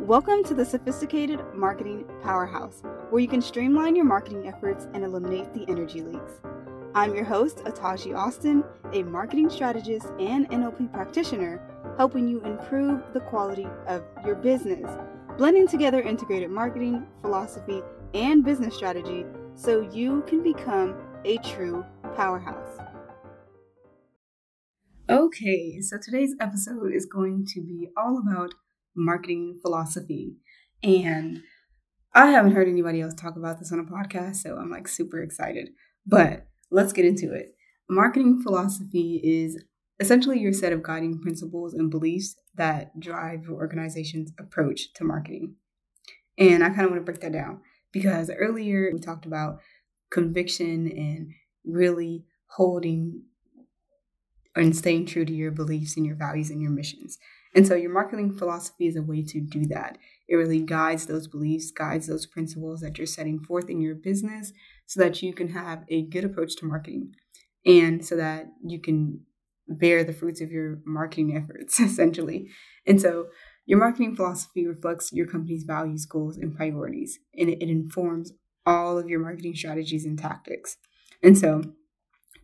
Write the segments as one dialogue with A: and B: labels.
A: Welcome to the Sophisticated Marketing Powerhouse, where you can streamline your marketing efforts and eliminate the energy leaks. I'm your host, Ataji Austin, a marketing strategist and NLP practitioner, helping you improve the quality of your business, blending together integrated marketing, philosophy, and business strategy so you can become a true powerhouse. Okay, so today's episode is going to be all about marketing philosophy. And I haven't heard anybody else talk about this on a podcast, so I'm like super excited. But let's get into it. Marketing philosophy is essentially your set of guiding principles and beliefs that drive your organization's approach to marketing. And I kind of want to break that down because earlier we talked about conviction and really holding and staying true to your beliefs and your values and your missions. And so your marketing philosophy is a way to do that. It really guides those beliefs, guides those principles that you're setting forth in your business so that you can have a good approach to marketing and so that you can bear the fruits of your marketing efforts, essentially. And so your marketing philosophy reflects your company's values, goals, and priorities, and it, informs all of your marketing strategies and tactics. And so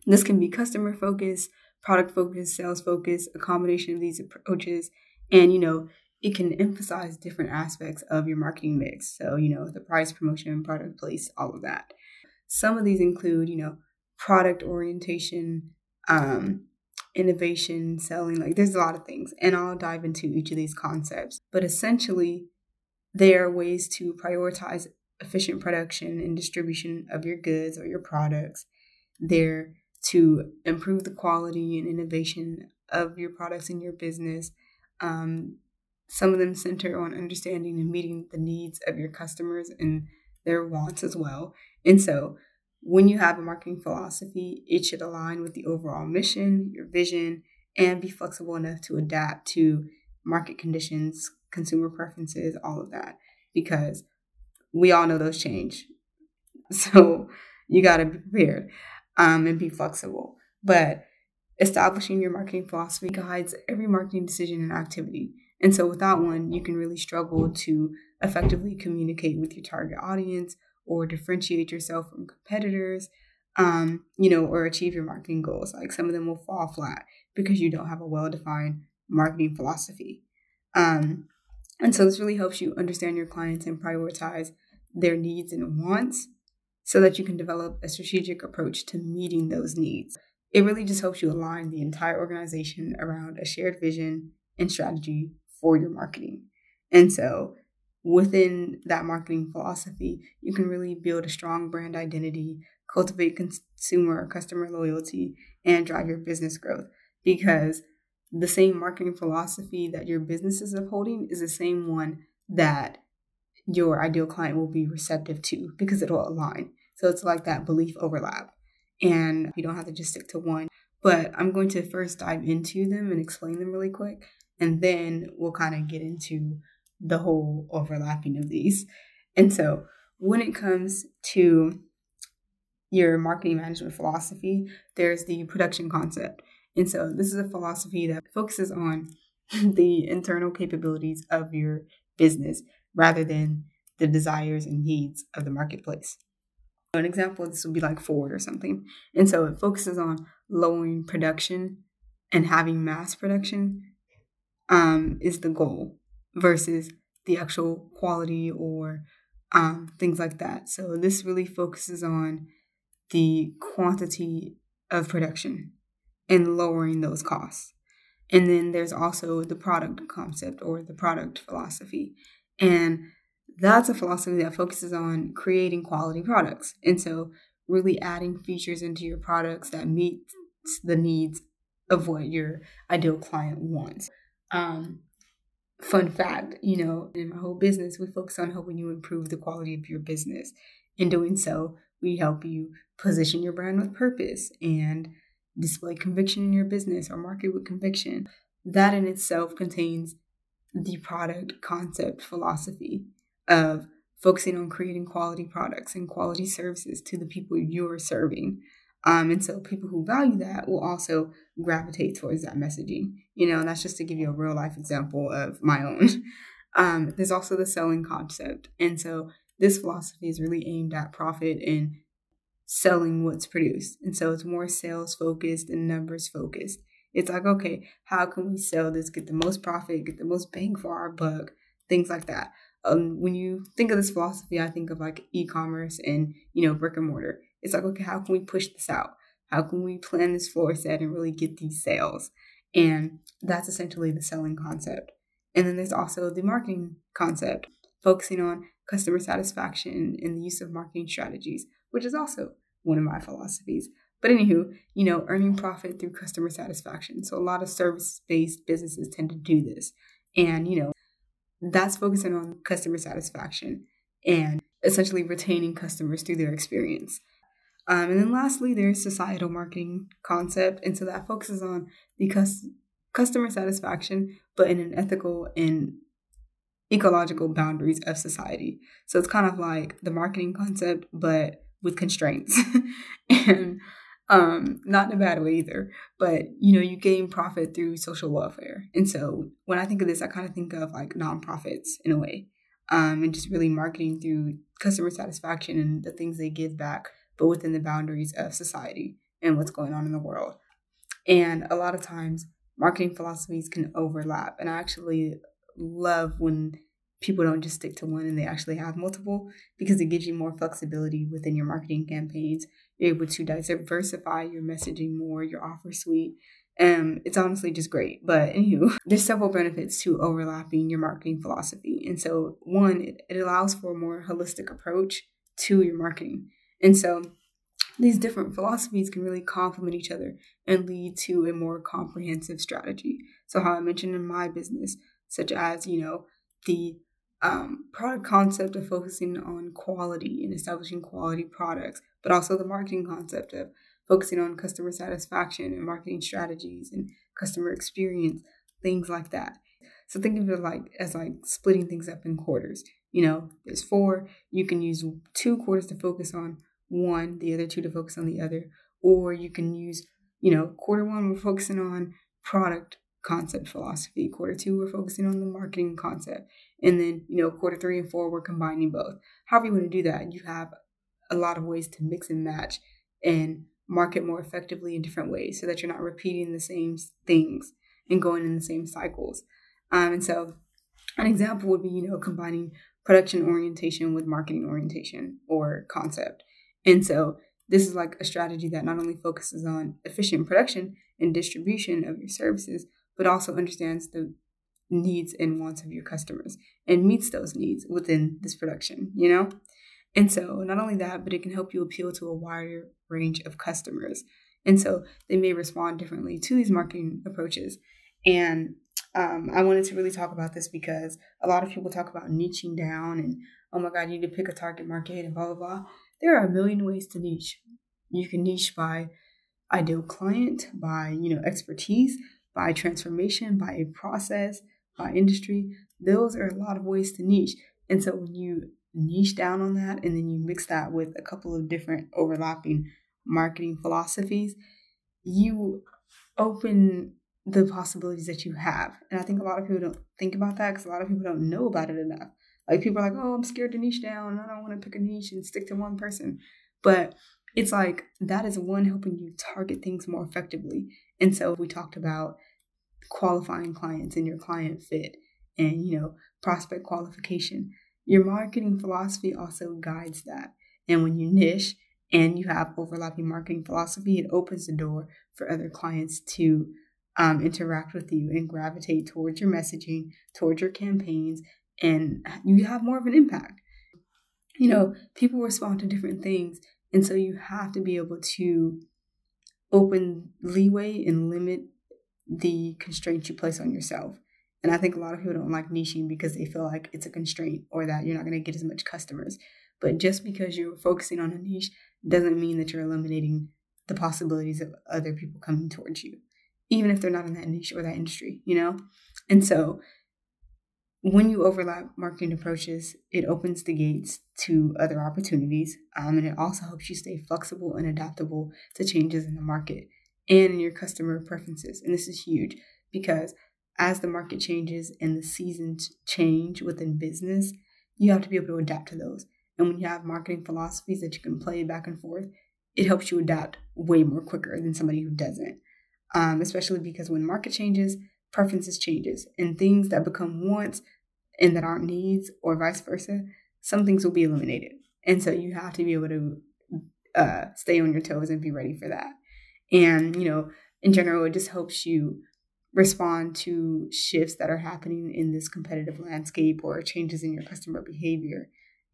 A: this can be customer focused, product focus, sales focus, a combination of these approaches. And, you know, it can emphasize different aspects of your marketing mix. So, you know, the price, promotion, product place, all of that. Some of these include, you know, product orientation, um, innovation, selling, like there's a lot of things. And I'll dive into each of these concepts. But essentially, they are ways to prioritize efficient production and distribution of your goods or your products. There to improve the quality and innovation of your products and your business. Um, some of them center on understanding and meeting the needs of your customers and their wants as well. And so, when you have a marketing philosophy, it should align with the overall mission, your vision, and be flexible enough to adapt to market conditions, consumer preferences, all of that, because we all know those change. So, you got to be prepared um, and be flexible. But establishing your marketing philosophy guides every marketing decision and activity. And so without one, you can really struggle to effectively communicate with your target audience or differentiate yourself from competitors, um, you know, or achieve your marketing goals. Like some of them will fall flat because you don't have a well-defined marketing philosophy. Um, and so this really helps you understand your clients and prioritize their needs and wants so that you can develop a strategic approach to meeting those needs. It really just helps you align the entire organization around a shared vision and strategy for your marketing. And so, within that marketing philosophy, you can really build a strong brand identity, cultivate consumer or customer loyalty, and drive your business growth because the same marketing philosophy that your business is upholding is the same one that your ideal client will be receptive to because it will align. So it's like that belief overlap. And you don't have to just stick to one. But I'm going to first dive into them and explain them really quick. And then we'll kind of get into the whole overlapping of these. And so when it comes to your marketing management philosophy, there's the production concept. And so this is a philosophy that focuses on the internal capabilities of your business rather than the desires and needs of the marketplace. An example this would be like Ford or something. And so it focuses on lowering production and having mass production um, is the goal versus the actual quality or um, things like that. So this really focuses on the quantity of production and lowering those costs. And then there's also the product concept or the product philosophy. And that's a philosophy that focuses on creating quality products. And so, really adding features into your products that meet the needs of what your ideal client wants. Um, fun fact, you know, in my whole business, we focus on helping you improve the quality of your business. In doing so, we help you position your brand with purpose and display conviction in your business or market with conviction. That in itself contains the product concept philosophy of focusing on creating quality products and quality services to the people you're serving. Um, and so people who value that will also gravitate towards that messaging. You know, and that's just to give you a real life example of my own. Um, there's also the selling concept. And so this philosophy is really aimed at profit and selling what's produced. And so it's more sales focused and numbers focused. It's like, okay, how can we sell this, get the most profit, get the most bang for our buck, things like that. Um, when you think of this philosophy, I think of like e-commerce and you know brick and mortar. It's like, okay, how can we push this out? How can we plan this floor set and really get these sales? And that's essentially the selling concept. And then there's also the marketing concept, focusing on customer satisfaction and the use of marketing strategies, which is also one of my philosophies. But anywho, you know, earning profit through customer satisfaction. So a lot of service-based businesses tend to do this. And, you know, that's focusing on customer satisfaction and essentially retaining customers through their experience. Um, and then lastly, there's societal marketing concept. And so that focuses on the cus- customer satisfaction, but in an ethical and ecological boundaries of society. So it's kind of like the marketing concept, but with constraints. and um, not in a bad way either, but you know, you gain profit through social welfare. And so when I think of this, I kind of think of like nonprofits in a way. Um, and just really marketing through customer satisfaction and the things they give back but within the boundaries of society and what's going on in the world. And a lot of times, marketing philosophies can overlap. And I actually love when people don't just stick to one and they actually have multiple because it gives you more flexibility within your marketing campaigns. You're able to diversify your messaging more, your offer suite. Um, it's honestly just great. But anywho, there's several benefits to overlapping your marketing philosophy. And so, one, it, it allows for a more holistic approach to your marketing. And so these different philosophies can really complement each other and lead to a more comprehensive strategy. So, how I mentioned in my business, such as, you know, the um, product concept of focusing on quality and establishing quality products, but also the marketing concept of focusing on customer satisfaction and marketing strategies and customer experience, things like that. So think of it like as like splitting things up in quarters. You know, there's four. You can use two quarters to focus on one, the other two to focus on the other. Or you can use, you know, quarter one, we're focusing on product concept philosophy. Quarter two, we're focusing on the marketing concept. And then, you know, quarter three and four, we're combining both. However, you want to do that, you have a lot of ways to mix and match and market more effectively in different ways so that you're not repeating the same things and going in the same cycles. Um, and so, an example would be, you know, combining production orientation with marketing orientation or concept. And so this is like a strategy that not only focuses on efficient production and distribution of your services, but also understands the needs and wants of your customers and meets those needs within this production, you know? And so not only that, but it can help you appeal to a wider range of customers. And so they may respond differently to these marketing approaches. And um, I wanted to really talk about this because a lot of people talk about niching down and, oh my God, you need to pick a target market and blah, blah, blah. There are a million ways to niche. You can niche by ideal client, by you know expertise, by transformation, by a process, by industry. Those are a lot of ways to niche. And so when you niche down on that and then you mix that with a couple of different overlapping marketing philosophies, you open the possibilities that you have. And I think a lot of people don't think about that because a lot of people don't know about it enough. Like people are like, oh, I'm scared to niche down. I don't want to pick a niche and stick to one person. But it's like that is one helping you target things more effectively. And so we talked about qualifying clients and your client fit and, you know, prospect qualification. Your marketing philosophy also guides that. And when you niche and you have overlapping marketing philosophy, it opens the door for other clients to um, interact with you and gravitate towards your messaging, towards your campaigns, and you have more of an impact. You know, people respond to different things, and so you have to be able to open leeway and limit the constraints you place on yourself. And I think a lot of people don't like niching because they feel like it's a constraint or that you're not going to get as much customers. But just because you're focusing on a niche doesn't mean that you're eliminating the possibilities of other people coming towards you, even if they're not in that niche or that industry, you know? And so when you overlap marketing approaches, it opens the gates to other opportunities. Um, and it also helps you stay flexible and adaptable to changes in the market and in your customer preferences. And this is huge because as the market changes and the seasons change within business, you have to be able to adapt to those. And when you have marketing philosophies that you can play back and forth, it helps you adapt way more quicker than somebody who doesn't. Um, especially because when market changes, preferences changes, and things that become wants and that aren't needs, or vice versa, some things will be eliminated. And so you have to be able to uh, stay on your toes and be ready for that. And you know, in general, it just helps you respond to shifts that are happening in this competitive landscape or changes in your customer behavior.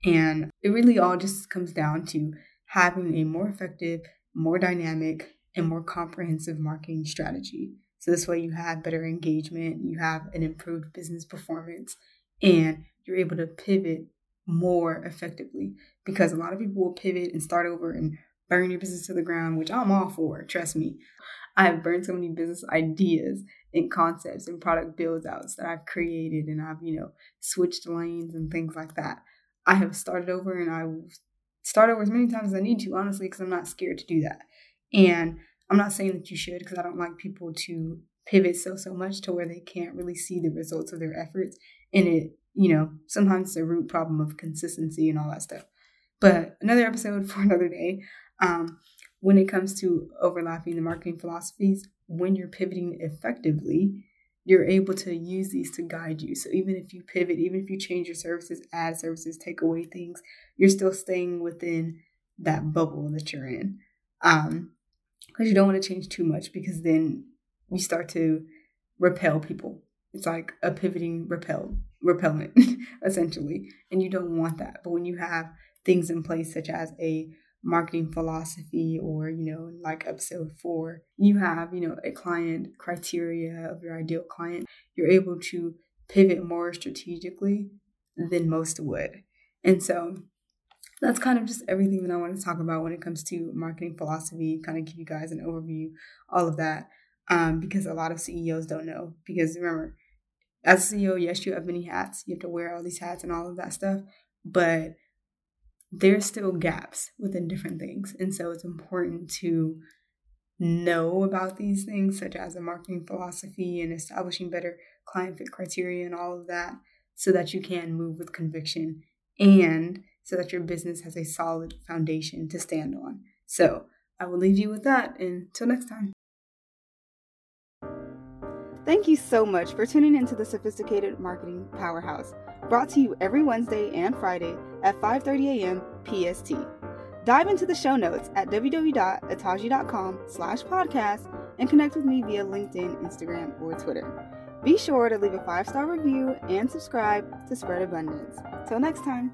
A: And it really all just comes down to having a more effective, more dynamic, and more comprehensive marketing strategy. So this way you have better engagement, you have an improved business performance, and you're able to pivot more effectively because a lot of people will pivot and start over and burn your business to the ground, which I'm all for, trust me. I've burned so many business ideas and concepts and product build outs that I've created and I've, you know, switched lanes and things like that. I have started over and I will start over as many times as I need to, honestly, because I'm not scared to do that. And I'm not saying that you should because I don't like people to pivot so so much to where they can't really see the results of their efforts. And it, you know, sometimes it's a root problem of consistency and all that stuff. But another episode for another day. Um, when it comes to overlapping the marketing philosophies, when you're pivoting effectively, you're able to use these to guide you. So even if you pivot, even if you change your services, add services, take away things, you're still staying within that bubble that you're in. Um, because you don't want to change too much because then you start to repel people. It's like a pivoting repel repellent essentially, and you don't want that. But when you have things in place such as a marketing philosophy or you know like episode 4 you have you know a client criteria of your ideal client you're able to pivot more strategically than most would and so that's kind of just everything that I want to talk about when it comes to marketing philosophy, kind of give you guys an overview, all of that, um, because a lot of CEOs don't know. Because remember, as a CEO, yes, you have many hats, you have to wear all these hats and all of that stuff, but there's still gaps within different things. And so it's important to know about these things, such as a marketing philosophy and establishing better client fit criteria and all of that, so that you can move with conviction and so that your business has a solid foundation to stand on. So I will leave you with that. Until next time. Thank you so much for tuning into the Sophisticated Marketing Powerhouse, brought to you every Wednesday and Friday at 5:30 a.m. PST. Dive into the show notes at www.ataji.com slash podcast and connect with me via LinkedIn, Instagram, or Twitter. Be sure to leave a five-star review and subscribe to spread abundance. Till next time.